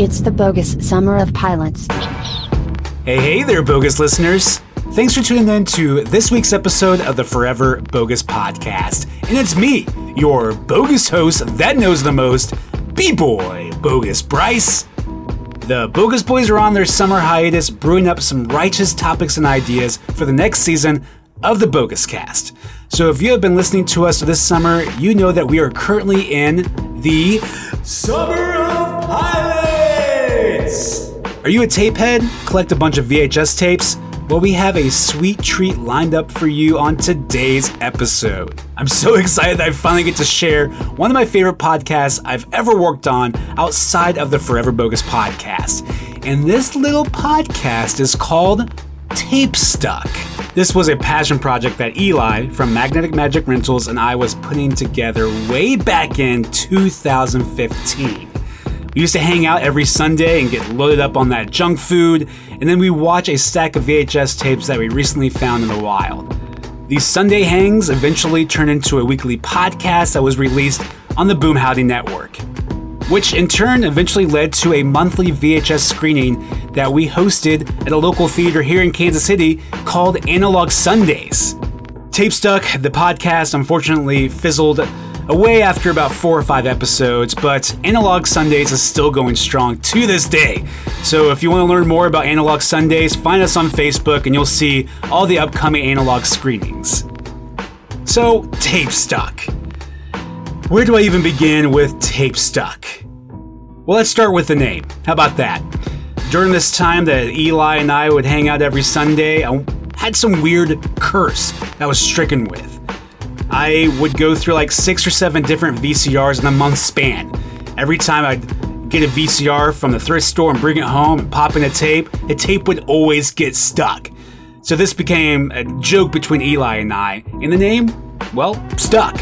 It's the bogus summer of pilots. Hey, hey there, bogus listeners. Thanks for tuning in to this week's episode of the Forever Bogus Podcast. And it's me, your bogus host that knows the most, B Boy Bogus Bryce. The Bogus Boys are on their summer hiatus, brewing up some righteous topics and ideas for the next season of the Bogus Cast. So if you have been listening to us this summer, you know that we are currently in the Summer Pilots! Are you a tape head? Collect a bunch of VHS tapes? Well, we have a sweet treat lined up for you on today's episode. I'm so excited that I finally get to share one of my favorite podcasts I've ever worked on outside of the Forever Bogus podcast. And this little podcast is called Tape Stuck. This was a passion project that Eli from Magnetic Magic Rentals and I was putting together way back in 2015. We used to hang out every Sunday and get loaded up on that junk food, and then we watch a stack of VHS tapes that we recently found in the wild. These Sunday hangs eventually turned into a weekly podcast that was released on the Boom Howdy Network, which in turn eventually led to a monthly VHS screening that we hosted at a local theater here in Kansas City called Analog Sundays. Tape Stuck, the podcast, unfortunately fizzled away after about four or five episodes, but Analog Sundays is still going strong to this day. So if you want to learn more about Analog Sundays, find us on Facebook and you'll see all the upcoming analog screenings. So, Tape Stuck. Where do I even begin with Tape Stuck? Well, let's start with the name. How about that? During this time that Eli and I would hang out every Sunday, I had some weird curse that I was stricken with. I would go through like six or seven different VCRs in a month span. Every time I'd get a VCR from the thrift store and bring it home and pop in a tape, the tape would always get stuck. So this became a joke between Eli and I, and the name, well, stuck.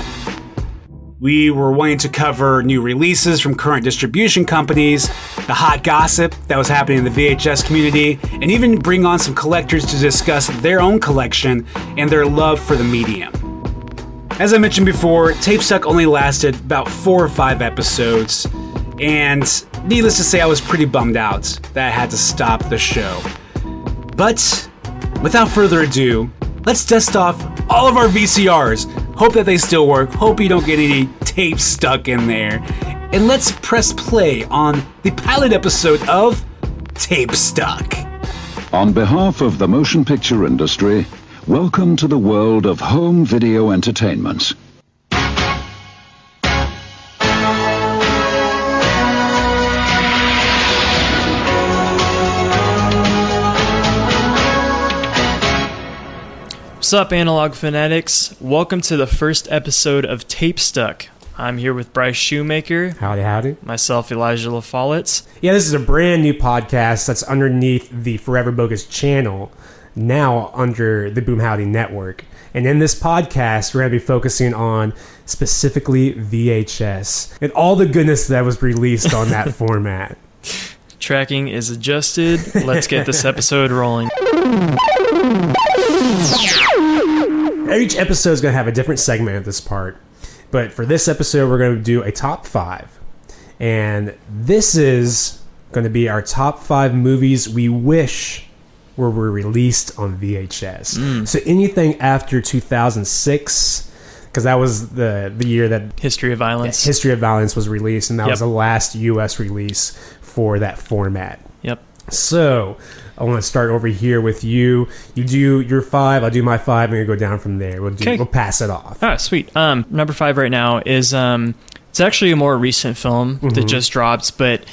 We were wanting to cover new releases from current distribution companies, the hot gossip that was happening in the VHS community, and even bring on some collectors to discuss their own collection and their love for the medium. As I mentioned before, Tape Stuck only lasted about four or five episodes, and needless to say, I was pretty bummed out that I had to stop the show. But without further ado, let's dust off all of our VCRs. Hope that they still work. Hope you don't get any tape stuck in there. And let's press play on the pilot episode of Tape Stuck. On behalf of the motion picture industry, welcome to the world of home video entertainment. What's up, Analog Fanatics? Welcome to the first episode of Tape Stuck. I'm here with Bryce Shoemaker, Howdy, howdy. myself, Elijah LaFollette. Yeah, this is a brand new podcast that's underneath the Forever Bogus channel, now under the Boom Howdy Network. And in this podcast, we're going to be focusing on specifically VHS and all the goodness that was released on that format. Tracking is adjusted. Let's get this episode rolling. Each episode is going to have a different segment at this part. But for this episode, we're going to do a top five. And this is going to be our top five movies we wish were, were released on VHS. So anything after 2006, because that was the, the year that History of Violence. History of Violence was released, and that Yep. was the last U.S. release for that format. Yep. So I want to start over here with you. You do your five, I'll do my five, and we go down from there. We'll do, Okay. we'll pass it off. Ah, sweet. Um, number five right now is um, it's actually a more recent film that just dropped, but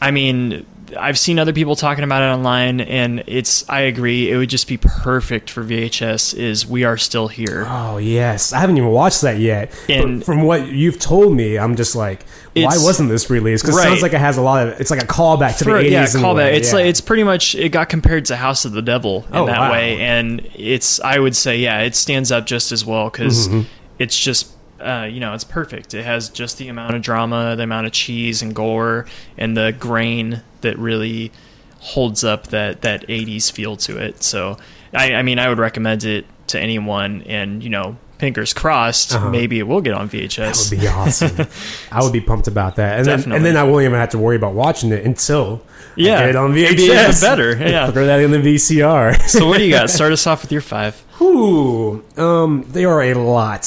I mean, I've seen other people talking about it online, and it's. I agree. It would just be perfect for VHS. Is We Are Still Here? Oh yes, I haven't even watched that yet. And- but from what you've told me, I'm just like, why wasn't this released? Because it sounds like it has a lot of. It's like a callback to For- the 80s. yeah, callback. It's yeah. like it's pretty much it got compared to House of the Devil in Oh, that wow. way, and it's I would say yeah, it stands up just as well because Mm-hmm. it's just. Uh, you know, it's perfect. It has just the amount of drama, the amount of cheese and gore, and the grain that really holds up that that 80s feel to it. So, I, I mean, I would recommend it to anyone, and you know, fingers crossed, Uh-huh. maybe it will get on VHS. That would be awesome. I would be pumped about that, and then, and then I won't even have to worry about watching it until I Yeah, get it on VHS. it'd better, yeah. throw that in the VCR. so what do you got? Start us off with your five. Ooh, um, there are a lot.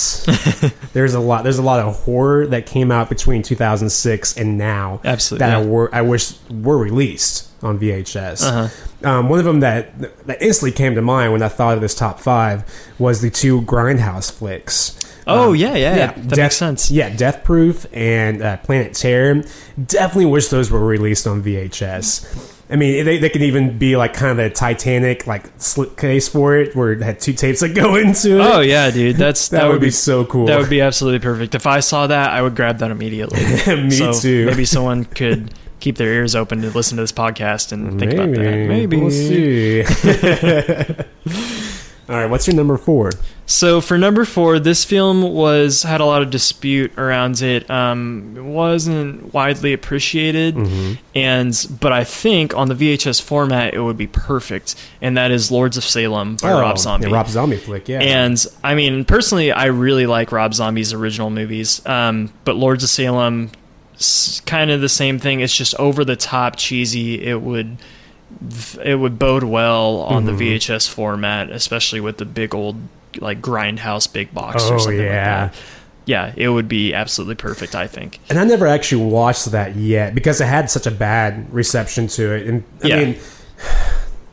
There's a lot. There's a lot of horror that came out between 2006 and now. Absolutely, That I, yeah. were, I wish were released on VHS. Uh-huh. Um, one of them that that instantly came to mind when I thought of this top five was the two Grindhouse flicks. Oh Um, yeah, yeah, that Death- makes sense. Yeah, Death Proof and uh, Planet Terror. Definitely wish those were released on VHS. I mean, they, they could even be like kind of a Titanic like slip case for it, where it had two tapes that go into it. Oh yeah, dude, that's that, would be, so cool. That would be absolutely perfect. If I saw that, I would grab that immediately. Me So too. Maybe someone could keep their ears open to listen to this podcast and think about that. Maybe. We'll see. All right, what's your number four? So for number four, this film was had a lot of dispute around it. Um, it wasn't widely appreciated, Mm-hmm. and but I think on the VHS format it would be perfect, and that is Lords of Salem by Rob Zombie. Oh, Yeah, Rob Zombie flick, yeah. And I mean, personally, I really like Rob Zombie's original movies. Um, but Lords of Salem, s- kind of the same thing. It's just over the top, cheesy. It would, it would bode well on Mm-hmm. the VHS format, especially with the big old like grindhouse big box Oh, or something yeah. like that. Yeah, it would be absolutely perfect. I think. and I never actually watched that yet because it had such a bad reception to it. And I Yeah. mean,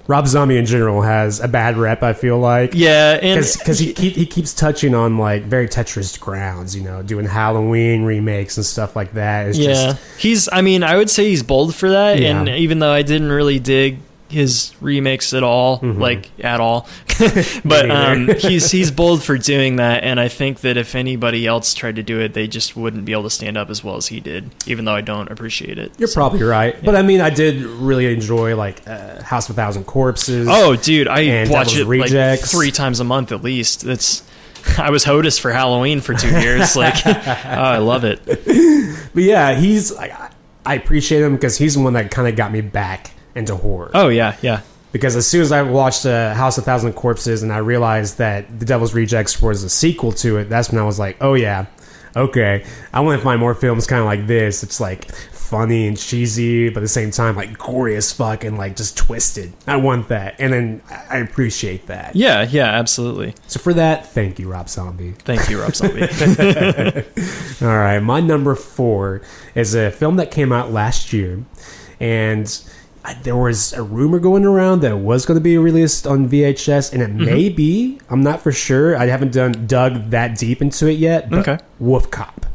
Rob Zombie in general has a bad rep. I feel like, Yeah, because he keep, he keeps touching on like very Tetris grounds. You know, doing Halloween remakes and stuff like that. It's Yeah, just, he's. I mean, I would say he's bold for that. Yeah. And even though I didn't really dig his remakes at all, like at all, but um, he's he's bold for doing that. And I think that if anybody else tried to do it, they just wouldn't be able to stand up as well as he did. Even though I don't appreciate it. you're probably right. But I mean, I did really enjoy like uh, House of a Thousand Corpses. Oh, dude, I watch Devil's it like three times a month at least. That's. I was Otis for Halloween for two years. Like, oh, I love it. But yeah, he's I- I appreciate him because he's the one that kind of got me back into horror. Oh yeah, yeah. Because as soon as I watched uh, House of Thousand Corpses and I realized that The Devil's Rejects was a sequel to it, that's when I was like, oh yeah, okay, I want to find more films kind of like this. It's like funny and cheesy, but at the same time like gory as fuck and like just twisted. I want that, and then I appreciate that. Yeah, yeah, absolutely. So for that, thank you, Rob Zombie. Thank you, Rob Zombie. All right, my number four is a film that came out last year, and there was a rumor going around that it was going to be released on VHS, and it Mm-hmm. may be. I'm not for sure. I haven't done dug that deep into it yet. But Okay. Wolf Cop.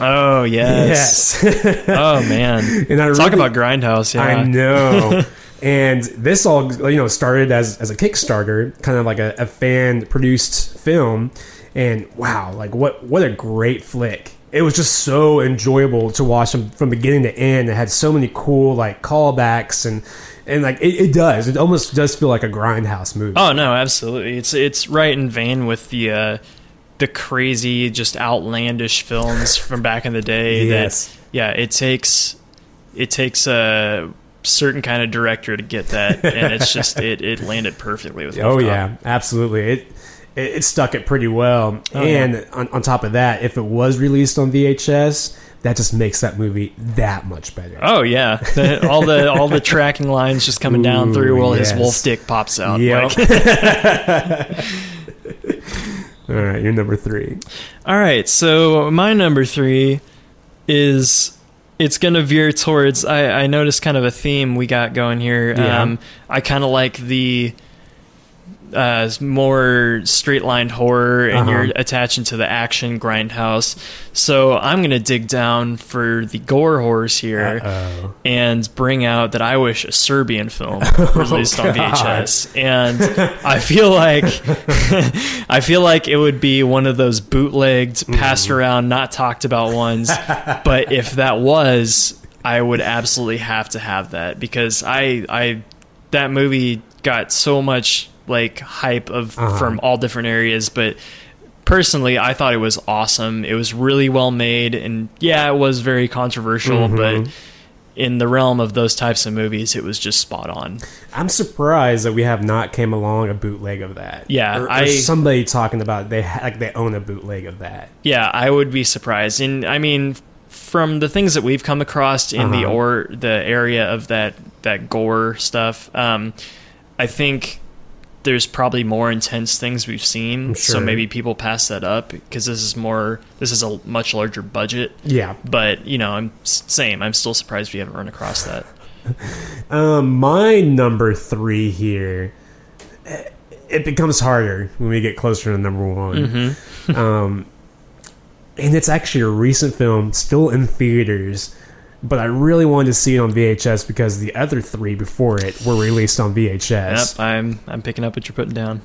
Oh yes. Yes, Oh man. and I Talk really- about Grindhouse, yeah. I know. and this all you know started as as a Kickstarter, kind of like a, a fan produced film. And wow, like what what a great flick! It was just so enjoyable to watch from, from beginning to end. It had so many cool like callbacks and and like it, it does. It almost does feel like a grindhouse movie. Oh no, absolutely. It's it's right in vein with the uh, the crazy, just outlandish films from back in the day. Yes. That yeah, it takes it takes a certain kind of director to get that, and it's just it it landed perfectly with. Oh yeah, absolutely. It, it it stuck it pretty well. Oh, and on, on top of that, if it was released on VHS, that just makes that movie that much better. Oh yeah, The- all the all the tracking lines just coming down through while yes. his wolf dick pops out. Yep. Like- All right, you're number three. All right, so my number three is it's gonna veer towards. I, I noticed kind of a theme we got going here. Yeah. Um, I kind of like the uh, more straight lined horror, and Uh-huh. you're attaching to the action grindhouse. So I'm gonna dig down for the gore horrors here Oh, and bring out that I wish a Serbian film released on Oh. VHS. And I feel like I feel like it would be one of those bootlegged, passed Mm-hmm. around, not talked about ones. but if that was, I would absolutely have to have that because I I that movie got so much like hype of Uh-huh. from all different areas, but personally I thought it was awesome. It was really well made and yeah, it was very controversial, Mm-hmm. but in the realm of those types of movies, it was just spot on. I'm surprised that we have not came along a bootleg of that. Yeah, or, or I- somebody talking about they ha- like they own a bootleg of that. Yeah, I would be surprised. And I mean, from the things that we've come across in the Uh-huh. or the area of that that gore stuff, um, I think there's probably more intense things we've seen. So maybe people pass that up because this is more. This is a much larger budget. Yeah. But you know, I'm same. I'm still surprised we haven't run across that. Um, my number three here. eh, It becomes harder when we get closer to number one. um, and it's actually a recent film, still in theaters, but I really wanted to see it on VHS because the other three before it were released on VHS. Yep, I'm I'm picking up what you're putting down.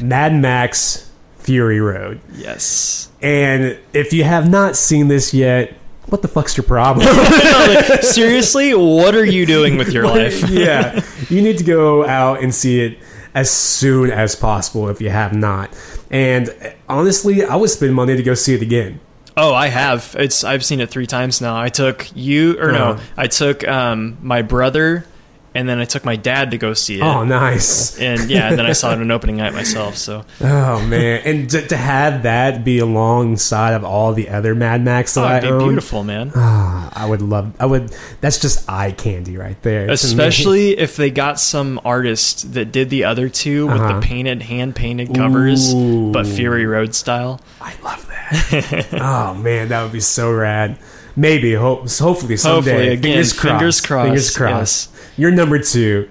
Mad Max Fury Road. Yes. And if you have not seen this yet, what the fuck's your problem? Seriously, what are you doing with your life? yeah, you need to go out and see it as soon as possible if you have not. And honestly, I would spend money to go see it again. Oh, I have. It's I've seen it three times now. I took you or no, Uh-huh. I took um, my brother, and then I took my dad to go see it. Oh, nice. And yeah, and then I saw it on opening night myself. So Oh man, and to, to have that be alongside of all the other Mad Max that oh, I it'd be own, beautiful, man. ah, I would love. I would. That's just eye candy right there. to me. Especially if they got some artist that did the other two with Uh-huh. the painted, hand painted covers, Ooh. but Fury Road style. I love that. Oh man, that would be so rad. Maybe, hope, hopefully someday. Hopefully, again, fingers crossed. fingers crossed, Fingers crossed. You're number two.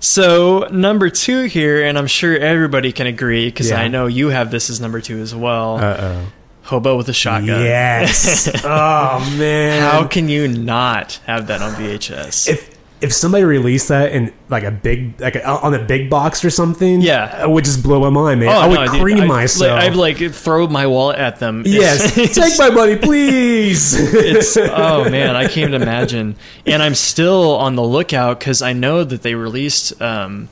So number two here, and I'm sure everybody can agree because Yeah. I know you have this as number two as well. Uh oh. Hobo with a shotgun. Yes. oh man. How can you not have that on VHS? if if somebody released that in like a big like a, on a big box or something? Yeah. it would just blow my mind, man. I would no, dude, cream I'd- myself. I'd like throw my wallet at them. yes, take my money, please. it's oh man, I can't imagine. And I'm still on the lookout because I know that they released um,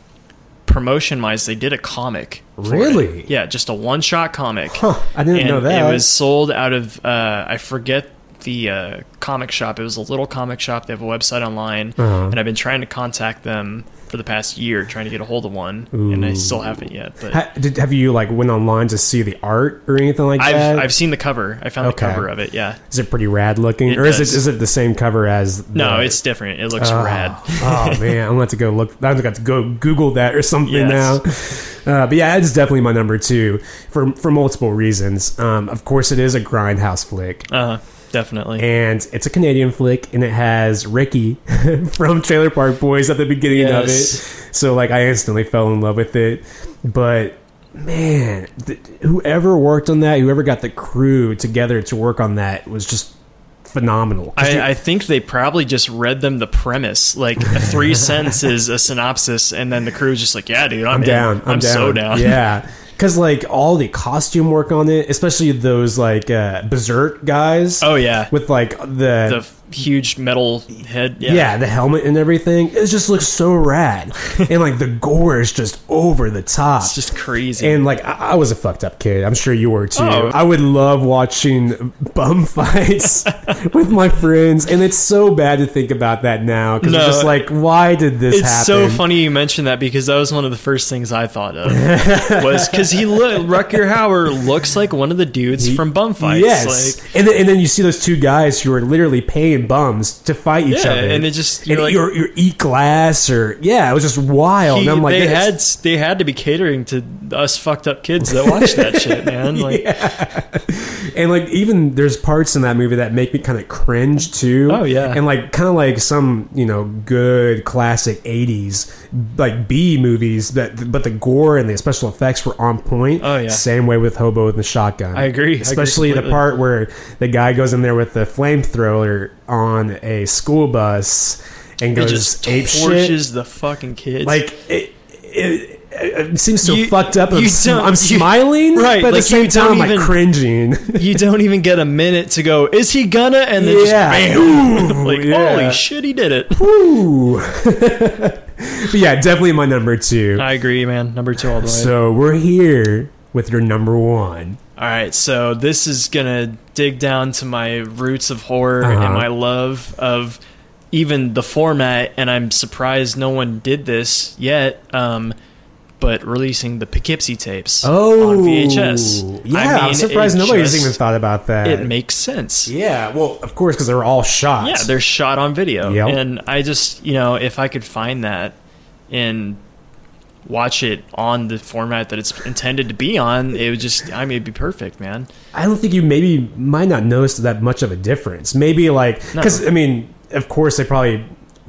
promotion wise. They did a comic. it. Really? Yeah, just a one shot comic. Huh, I didn't and know that. It was sold out of uh, I forget the uh, comic shop. It was a little comic shop. They have a website online, Uh-huh. and I've been trying to contact them for the past year, trying to get a hold of one, and I still haven't yet. But Ha- did, have you like went online to see the art or anything like I've that? I've seen the cover. I found Okay. the cover of it. Yeah. is it pretty rad looking, It or is it is it the same cover as? The, No, it's different. It looks Oh, rad. oh man, I'm have to go look. I'm gonna go Google that or something Yes. now. Uh, but yeah, it's definitely my number two for for multiple reasons. Um, of course, it is a grindhouse flick. Uh, definitely. and it's a Canadian flick, and it has Ricky from Trailer Park Boys at the beginning of it. So like, I instantly fell in love with it. But man, th- whoever worked on that, whoever got the crew together to work on that, was just phenomenal. I, I think they probably just read them the premise, like a three sentences, a synopsis, and then the crew's just like, "Yeah, dude, I'm, I'm in. down. I'm, down. so down." Yeah. Because like all the costume work on it, especially those like uh, berserk guys. Oh yeah. with like the, the huge metal head. Yeah. yeah. the helmet and everything. It just looks so rad, and like the gore is just over the top. It's just crazy. and like I, I was a fucked up kid. I'm sure you were too. Oh. I would love watching bum fights with my friends, and it's so bad to think about that now because No. it's just like, why did this it's happen? so funny you mentioned that because that was one of the first things I thought of was because he look Rutger Hauer looks like one of the dudes from Bum Fights. Yes, Like, and then, and then you see those two guys who are literally paying bums to fight each Yeah, other, and it just- and you're like- or, or eat glass or yeah, it was just wild. he- and I'm like, they had they had to be catering to us fucked up kids that watch that shit, man. Like, and like even there's parts in that movie that make me kind of cringe too. Oh, yeah. and like kind of like some you know good classic '80s like B movies, but but the gore and the special effects were on point. Oh, yeah. same way with Hobo with the shotgun. I agree. I agree especially the part where the guy goes in there with the flamethrower on a school bus and it goes just ape shit. the fucking kids. Like it, it, it seems so You- fucked up. I'm, you sm- I'm you- smiling, Right, But at the same you time, I'm like cringing. you don't even get a minute to go. Is he gonna? And then Yeah. just bam, like yeah. holy shit, he did it. Yeah, definitely my number two. I agree, man. Number two all the way. So we're here with your number one. All right, so this is gonna dig down to my roots of horror Uh-huh. and my love of even the format, and I'm surprised no one did this yet. Um, but releasing the Poughkeepsie tapes Oh, on VHS. Yeah, I I'm mean, surprised nobody's just- even thought about that. It makes sense. yeah, well, of course, because they're all shot. Yeah, they're shot on video, Yep. and I just you know if I could find that and watch it on the format that it's intended to be on, it would just I mean it'd be perfect, man. I don't think you maybe might not notice that much of a difference. Maybe like No. because I mean, of course, they probably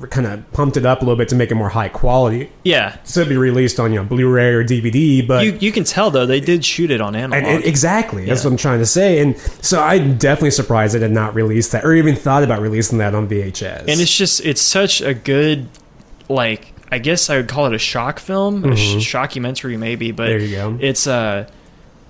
kind of pumped it up a little bit to make it more high quality, Yeah, so it'd be released on you know Blu-ray or DVD. But you you can tell though they did shoot it on analog. and, and exactly that's what I'm trying to say. And so I'm definitely surprised they did not release that or even thought about releasing that on VHS. and it's just it's such a good like I guess I would call it a shock film, a sh- shockumentary maybe, but Mm-hmm. There you go. it's uh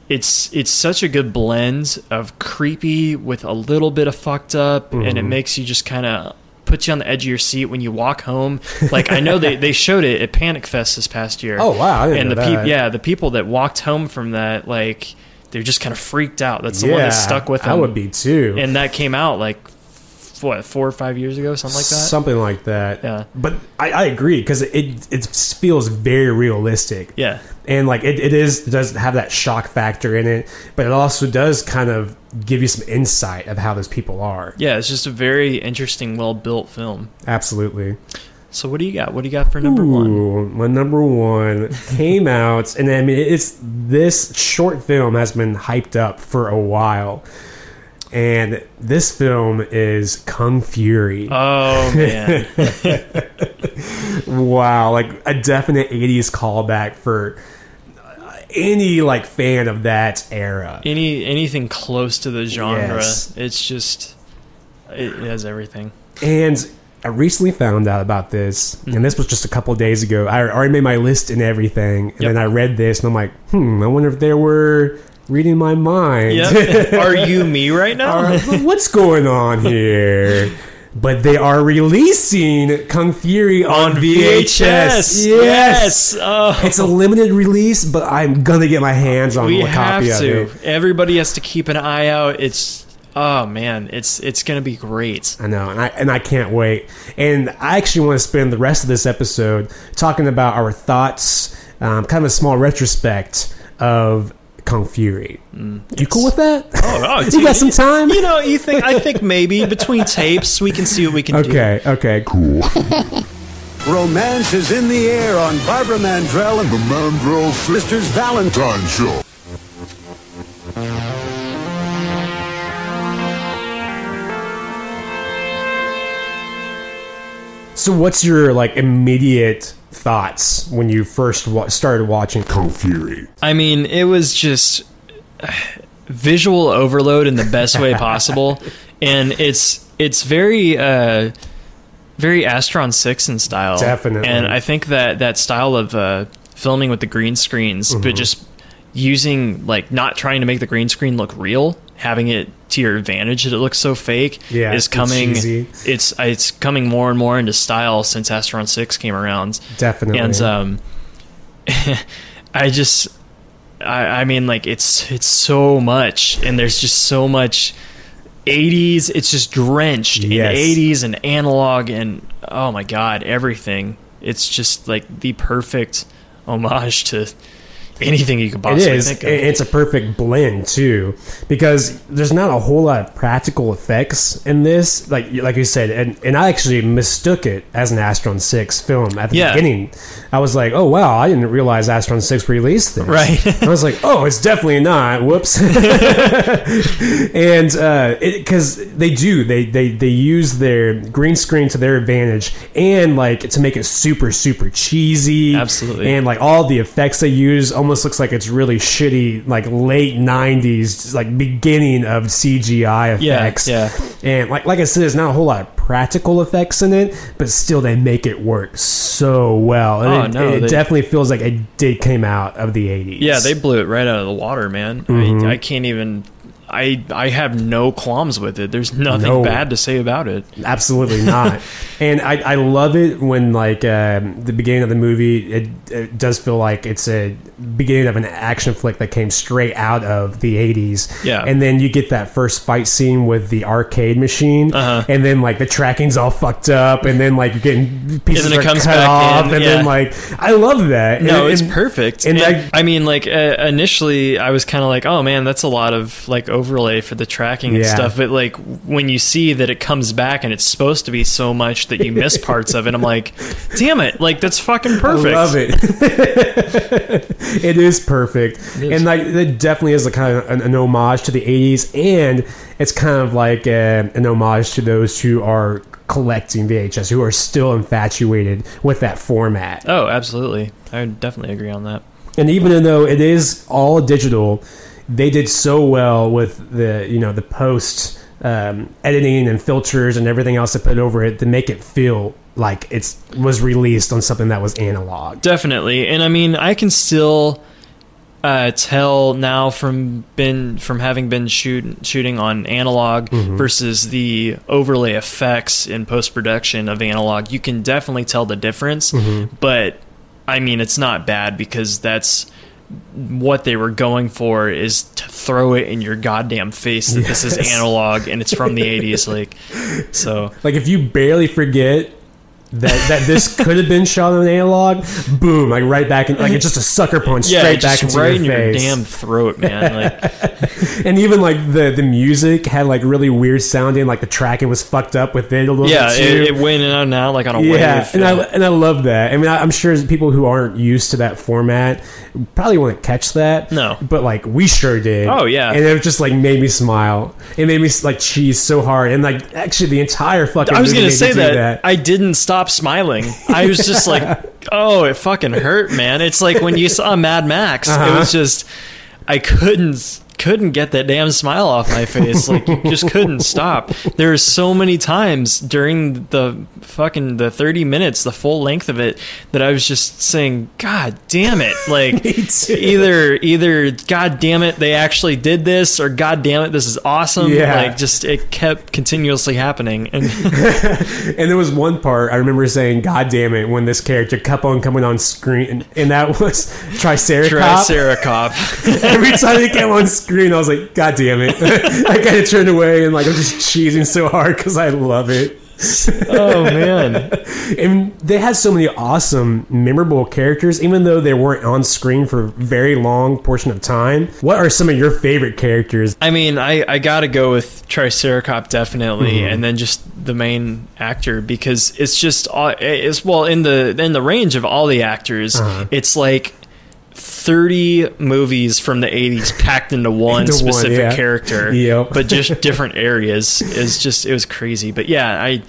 it's it's such a good blend of creepy with a little bit of fucked up, and Mm-hmm. it makes you just kind of put you on the edge of your seat when you walk home. Like I know they, they showed it at Panic Fest this past year. Oh, wow, and the peop that. yeah the people that walked home from that like they're just kind of freaked out. That's the one that stuck with them. I would be too. and that came out like what four or five years ago, something like that. Something like that. Yeah. But I, I agree because it it feels very realistic. yeah. and like it, it is it does have that shock factor in it but it also does kind of give you some insight of how those people are Yeah, it's just a very interesting, well built film. absolutely So what do you got? What do you got for number one? My number one came out and i mean it's this short film has been hyped up for a while and this film is kung fury Oh man, wow like a definite 80s callback for any like fan of that era any anything close to the genre, Yes. it's just it, has everything. And I recently found out about this, and this was just a couple days ago. I already made my list and everything, and Yep. then I read this, and I'm like, hmm, I wonder if there were reading my mind. Yep. Are you me right now? Or, What's going on here? But they are releasing Kung Fury on, VHS. Yes. Oh, It's a limited release, but I'm gonna get my hands on we a have copy to. of it. Everybody has to keep an eye out. It's oh man, it's it's gonna be great. I know, and I and I can't wait. And I actually want to spend the rest of this episode talking about our thoughts, um, kind of a small retrospect of Kung Fury. Mm. you cool with that? Oh, oh, you got some time? You know, you think I think maybe between tapes we can see what we can do. Okay, okay, cool. Romance is in the air on Barbara Mandrell and The Mandrell Sisters Valentine. Show. So, what's your like immediate thoughts when you first wa- started watching Kung Kung Fury. I mean, it was just visual overload in the best way possible, and it's it's very uh, very Astron Six in style. Definitely. and I think that that style of uh, filming with the green screens, Mm-hmm. but just using like not trying to make the green screen look real, having it to your advantage that it looks so fake Yeah, is coming. cheesy. It's it's coming more and more into style since Astron Six came around. Definitely. And um, I just, I, I mean, like it's it's so much, and there's just so much. 80s, it's just drenched Yes. in 80s and analog, and oh my god, everything. It's just like the perfect homage to anything you could It possibly is. think of. It's a perfect blend too, because there's not a whole lot of practical effects in this. Like like you said, and, and I actually mistook it as an Astron Six film at the Yeah. beginning. I was like, oh wow, I didn't realize Astron Six released this. Right. I was like, oh, it's definitely not. Whoops. and uh, because they do, they they they use their green screen to their advantage, and like to make it super super cheesy. Absolutely. And like all the effects they use oh almost looks like it's really shitty, like late '90s, like beginning of CGI Yeah, effects. yeah. And like like I said, there's not a whole lot of practical effects in it, but still they make it work so well. And Oh, it, no, it they- definitely feels like it did came out of the '80s. Yeah, they blew it right out of the water, man. Mm-hmm. I, I can't even. I I have no qualms with it. There's nothing No. bad to say about it. Absolutely not. and I, I love it when like um, the beginning of the movie it, it does feel like it's a beginning of an action flick that came straight out of the 80s. Yeah. And then you get that first fight scene with the arcade machine Uh-huh. and then like the tracking's all fucked up and then like you're getting pieces And then it are comes cut off in, and yeah. then like I love that. No, And- it's and- perfect. and that- I mean, like uh, initially, I was kind of like, "Oh man, that's a lot of like overlay for the tracking and Yeah. stuff." But like when you see that it comes back and it's supposed to be so much that you miss parts of it, I'm like, "Damn it! Like that's fucking perfect." I love it. it is perfect, is. and like it definitely is a kind of an, an homage to the '80s, and it's kind of like uh an homage to those who are collecting VHS, who are still infatuated with that format. Oh, absolutely. I would definitely agree on that. And even though it is all digital, they did so well with the you know the post um, editing and filters and everything else to put over it to make it feel like it's was released on something that was analog. Definitely, and I mean, I can still uh, tell now from been from having been shoot, shooting on analog Mm-hmm. versus the overlay effects in post production of analog. You can definitely tell the difference, Mm-hmm. but I mean, it's not bad because that's what they were going for is to throw it in your goddamn face that this is analog and it's from the 80s like so. Like if you barely forget that that this could have been shot on analog, boom, like right back in like it's just a sucker punch yeah straight back into right in your your damn throat man like and even like the the music had like really weird sounding, like the tracking was fucked up with it a little yeah bit too. it, it went in and out like on a yeah, wave and I and I love that. I mean, I, I'm sure people who aren't used to that format probably wouldn't catch that. No. but like we sure did. Oh, yeah. and it just like made me smile. It made me like cheese so hard, and like actually the entire fucking. I was gonna say do that, I didn't stop smiling. I was just like, "Oh, it fucking hurt, man." It's like when you saw Mad Max. It Uh-huh. was just, I couldn't couldn't get that damn smile off my face. Like you just couldn't stop. There were so many times during the fucking the thirty minutes, the full length of it, that I was just saying, "God damn it!" Like either either God damn it, they actually did this, or God damn it, this is awesome. Yeah. Like just it kept continuously happening and. And there was one part I remember saying, "God damn it!" when this character kept on coming on screen, and, and that was Triceracop. Triceracop. Every time he came on screen, I was like, "God damn it!" I kind of turned away and like I'm just cheesing so hard because I love it. oh man. And they had so many awesome, memorable characters, even though they weren't on screen for a very long portion of time. What are some of your favorite characters? I mean, I, I gotta go with Triceracop definitely, Mm-hmm. and then just the main actor because it's just all- it's well in the in the range of all the actors, Uh-huh. it's like. 30 movies from the 80s packed into one Into one, specific yeah. character Yep. but just different areas is just it was crazy but yeah i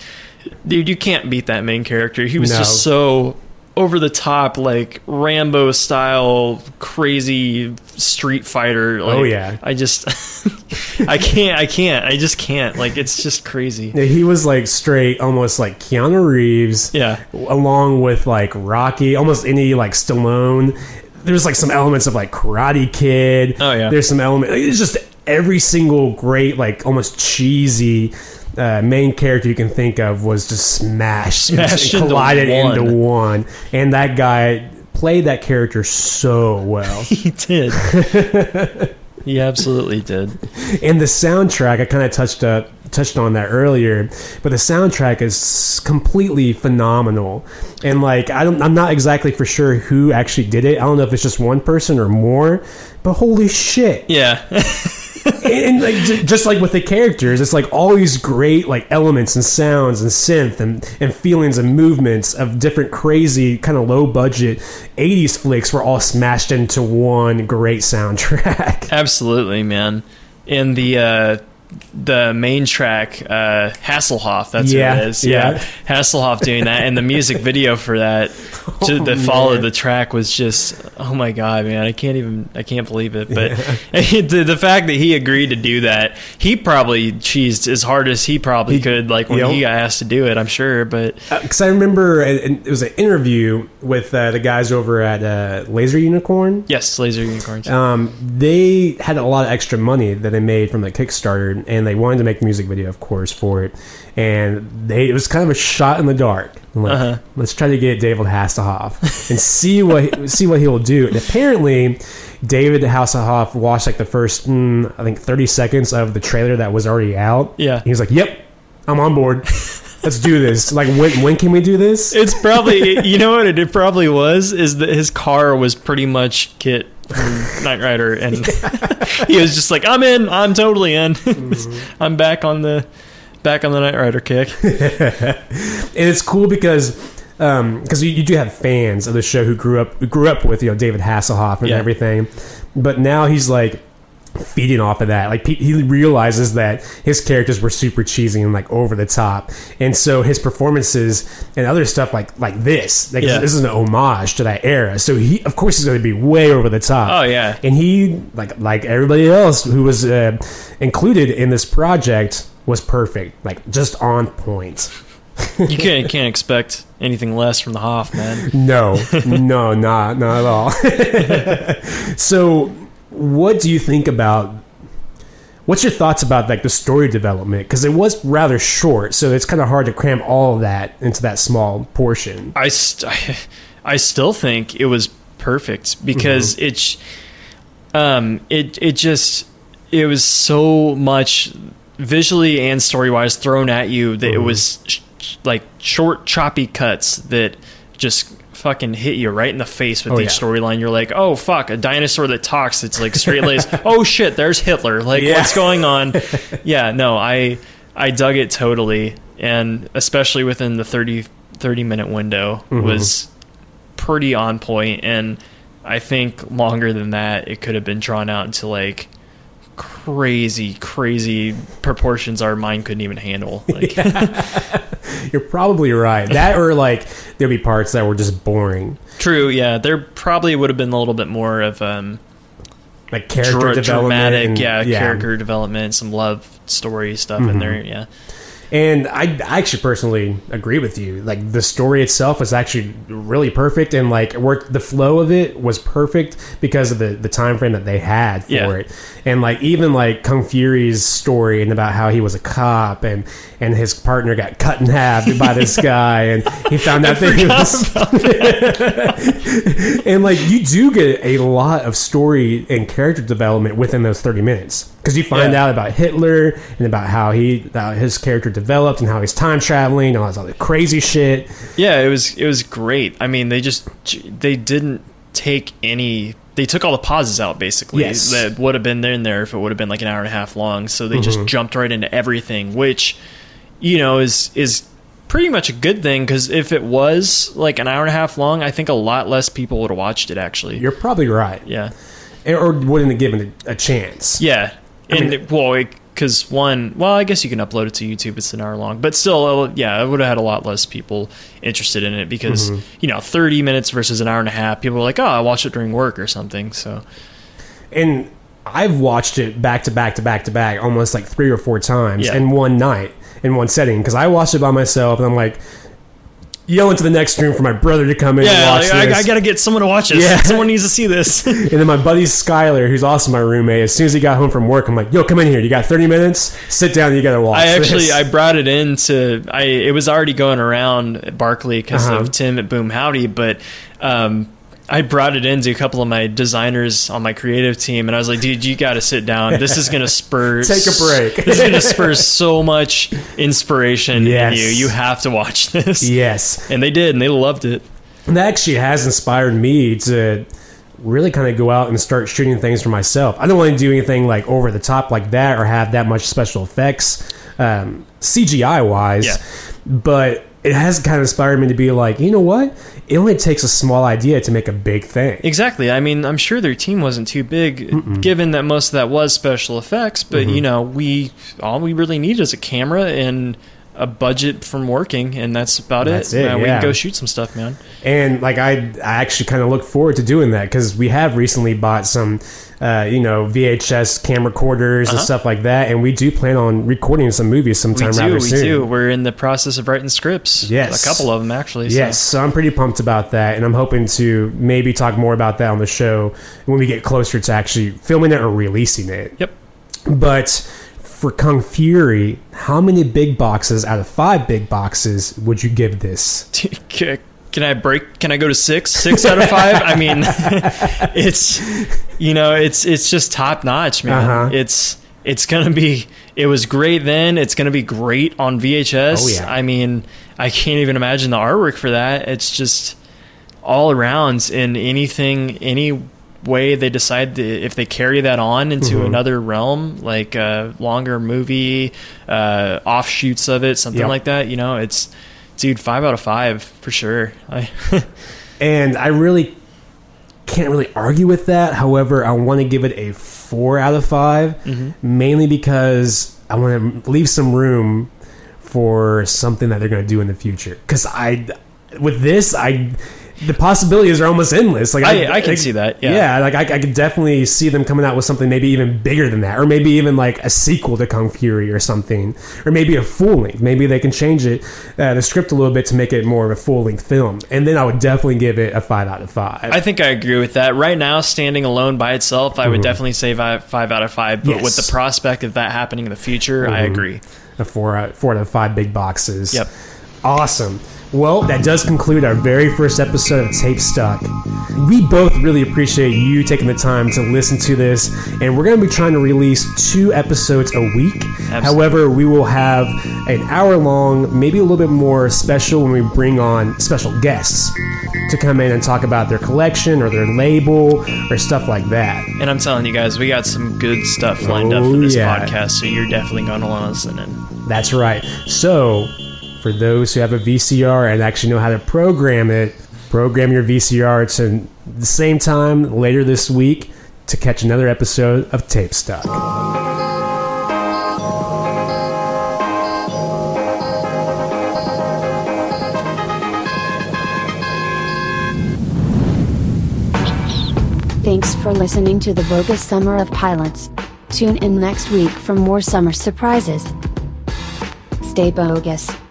dude you can't beat that main character he was No. just so over the top like rambo style crazy street fighter oh, like, Oh, yeah. i just i can't i can't i just can't like it's just crazy He was like straight, almost like Keanu Reeves. yeah along with like Rocky, almost any like Stallone. There's like some elements of like Karate Kid. Oh, yeah. There's some element. It's just every single great like almost cheesy. Uh, main character you can think of was just smashed, Smashed and into collided one. into one, and that guy played that character so well. he did he absolutely did and the soundtrack, I kind of touched up touched on that earlier, but the soundtrack is completely phenomenal. And like I don't I'm not exactly for sure who actually did it. I don't know if it's just one person or more, but holy shit. yeah and, like j- just like with the characters, it's like all these great like elements and sounds and synth and, and feelings and movements of different crazy kind of low budget 80s flicks were all smashed into one great soundtrack. Absolutely, man. And the uh the main track, uh, Hasselhoff. That's Yeah, what it is. yeah. Yeah. Hasselhoff doing that, and the music video for that to Oh, the follow man. the track was just oh my god, man! I can't even I can't believe it. But the, the fact that he agreed to do that, he probably cheesed as hard as he probably could. Like when he got asked to do it, I'm sure. But because I remember uh, it was an interview with uh, the guys over at uh, Laser Unicorn. yes, laser unicorns. Um, they had a lot of extra money that they made from the Kickstarter, and they wanted to make a music video, of course, for it. And they it was kind of a shot in the dark. Like, Uh-huh. let's try to get David Hasselhoff and see what see what he will do. And apparently, David Hasselhoff watched like the first, mm, I think, 30 seconds of the trailer that was already out. Yeah. he was like, "Yep, I'm on board. Let's do this. Like, when when can we do this?" It's probably you know what it probably was is that his car was pretty much KITT Mm-hmm. Knight Rider, and he was just like, "I'm in, I'm totally in, mm-hmm. I'm back on the back on the Knight Rider kick." and it's cool because um, because you, you do have fans of the show who grew up who grew up with you know David Hasselhoff and Yeah. everything, but now he's like feeding off of that. Like he realizes that his characters were super cheesy and like over the top, and so his performances and other stuff like like this, like Yeah. this is an homage to that era. So he, of course, he's going to be way over the top. Oh, yeah. and he like like everybody else who was uh, included in this project was perfect, like just on point. You can't can't expect anything less from the Hoff man. No, no, not not at all. so, what do you think about? What's your thoughts about like the story development? Because it was rather short, so it's kind of hard to cram all of that into that small portion. I, st- I still think it was perfect because Mm-hmm. it's um it it just it was so much visually and story wise thrown at you that it Mm-hmm. was sh- sh- like short choppy cuts that just fucking hit you right in the face with Oh, each yeah. storyline. You're like oh fuck a dinosaur that talks. It's like straight laced. Oh shit there's hitler. Like Yeah. what's going on? Yeah no i i dug it totally. And especially within the 30 30 minute window Mm-hmm. was pretty on point. And i think longer than that it could have been drawn out into like crazy crazy proportions our mind couldn't even handle like You're probably right. That or like there'd be parts that were just boring, true yeah there probably would have been a little bit more of um like character dra- development. dramatic and- yeah, character development some love story stuff in there Mm-hmm. yeah And I, I actually personally agree with you. Like the story itself was actually really perfect, and like worked the flow of it was perfect because of the the time frame that they had for Yeah. it. And like even like Kung Fury's story and about how he was a cop and and his partner got cut in half by this guy, and he found out that he was. and like you do get a lot of story and character development within those 30 minutes because you find Yeah. out about hitler and about how he how his character developed and how he's time traveling and all this other crazy shit Yeah, it was it was great. I mean, they just they didn't take any. They took all the pauses out basically Yes. that would have been in there if it would have been like an hour and a half long. So they Mm-hmm. just jumped right into everything, which you know is is pretty much a good thing because if it was like an hour and a half long, I think a lot less people would have watched it. Actually, you're probably right yeah, or wouldn't have given it a chance yeah, and mean- well. Because one, well, I guess you can upload it to YouTube. It's an hour long, but still, uh, yeah, I would have had a lot less people interested in it because Mm-hmm. you know, thirty minutes versus an hour and a half. People were like, "Oh, I watched it during work or something." So and i've watched it back to back to back to back almost like three or four times Yeah. in one night in one setting because i watched it by myself and i'm like yelling to the next room for my brother to come in and yeah, watch like, I, this. I got to get someone to watch this. Yeah. Someone needs to see this. And then my buddy Skyler, who's also my roommate, as soon as he got home from work, I'm like, "Yo, come in here. You got 30 minutes. Sit down. You got to watch." I actually this." I brought it into I it was already going around at Barkley because Uh-huh. of Tim at Boom Howdy, but um, I brought it into a couple of my designers on my creative team, and I was like, dude, you got to sit down. This is going to spur Take a break. this is going to spur so much inspiration Yes. in you. You have to watch this. yes, And they did, and they loved it. and that actually has inspired me to really kind of go out and start shooting things for myself. I don't want to do anything like over the top like that or have that much special effects, um, CGI wise. Yeah. But it has kind of inspired me to be like, you know what? It only takes a small idea to make a big thing. Exactly. I mean, I'm sure their team wasn't too big, given that most of that was special effects. But Mm-hmm. you know, we all we really need is a camera and a budget from working, and that's about That's it. it, Uh, We can go shoot some stuff, man. And like I, I actually kind of look forward to doing that because we have recently bought some, uh, you know, VHS camcorders and stuff like that, and we do plan on recording some movies Uh-huh. We sometime do. rather We soon. do. We're in the process of writing scripts. Yes. a couple of them actually. so- Yes, so I'm pretty pumped about that, and I'm hoping to maybe talk more about that on the show when we get closer to actually filming it or releasing it. Yep. But for Kung Fury, how many big boxes out of five big boxes would you give this? Can I break? Can I go to six? Six out of five? I mean, it's you know, it's it's just top notch, man. Uh-huh. It's it's gonna be. It was great then. It's gonna be great on VHS. Oh, yeah. I mean, I can't even imagine the artwork for that. It's just all around in anything, any way they decide to, if they carry that on into Mm-hmm. another realm, like a longer movie, uh, offshoots of it, something Yep. like that. You know, it's dude, five out of five for sure. I, And I really can't really argue with that. However, I want to give it a four out of 5 Mm-hmm. mainly because I want to leave some room for something that they're going to do in the future. Because I, with this, I. The possibilities are almost endless. Like I- I can see that, yeah. like I, I could definitely see them coming out with something maybe even bigger than that, or maybe even like a sequel to Kung Fury or something, or maybe a full length. Maybe they can change it, uh, the script a little bit to make it more of a full length film, and then I would definitely give it a five out of five. I think I agree with that. Right now, standing alone by itself, I would definitely say five, five out of five. But Mm-hmm. Yes. Mm-hmm. with the prospect of that happening in the future, I agree. a four out, four out of five big boxes. Yep. Awesome. Well, that does conclude our very first episode of Tape Stuck. We both really appreciate you taking the time to listen to this, and we're going to be trying to release two episodes a week. However, we will have an hour long, maybe a little bit more special when we bring on special guests to come in and talk about their collection or their label or stuff like that. And I'm telling you guys, we got some good stuff lined up Oh, for this yeah. podcast, so you're definitely going to want to listen in. That's right. So, for those who have a VCR and actually know how to program it, program your VCR to the same time later this week to catch another episode of Tape Stuck. Thanks for listening to the bogus summer of pilots. Tune in next week for more summer surprises. Stay bogus.